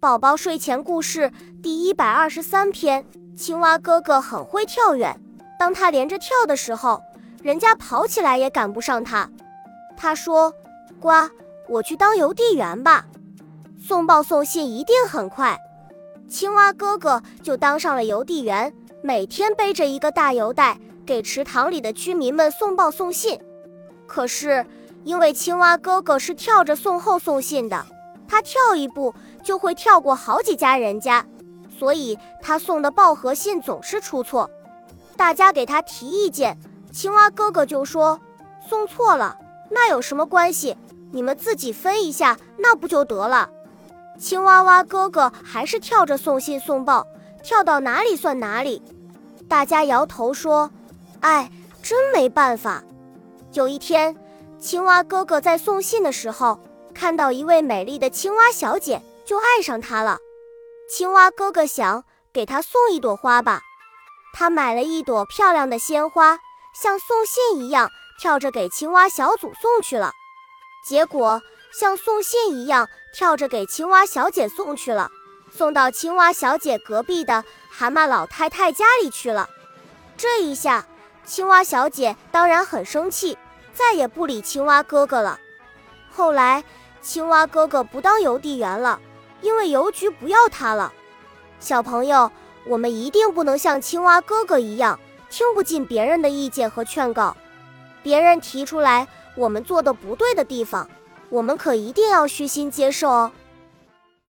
宝宝睡前故事第一百二十三篇：青蛙哥哥很会跳远，当他连着跳的时候，人家跑起来也赶不上他。他说：“呱，我去当邮递员吧，送报送信一定很快。”青蛙哥哥就当上了邮递员，每天背着一个大邮袋，给池塘里的居民们送报送信。可是，因为青蛙哥哥是跳着送后送信的。他跳一步就会跳过好几家人家，所以他送的报和信总是出错。大家给他提意见，青蛙哥哥就说：“送错了，那有什么关系？你们自己分一下，那不就得了？”青蛙蛙哥哥还是跳着送信送报，跳到哪里算哪里。大家摇头说：“哎，真没办法。”有一天，青蛙哥哥在送信的时候。看到一位美丽的青蛙小姐，就爱上她了。青蛙哥哥想给她送一朵花吧，他买了一朵漂亮的鲜花，像送信一样跳着给青蛙小组送去了。结果像送信一样跳着给青蛙小姐送去了，送到青蛙小姐隔壁的蛤蟆老太太家里去了。这一下，青蛙小姐当然很生气，再也不理青蛙哥哥了。后来。青蛙哥哥不当邮递员了，因为邮局不要他了。小朋友，我们一定不能像青蛙哥哥一样，听不进别人的意见和劝告。别人提出来我们做的不对的地方，我们可一定要虚心接受哦。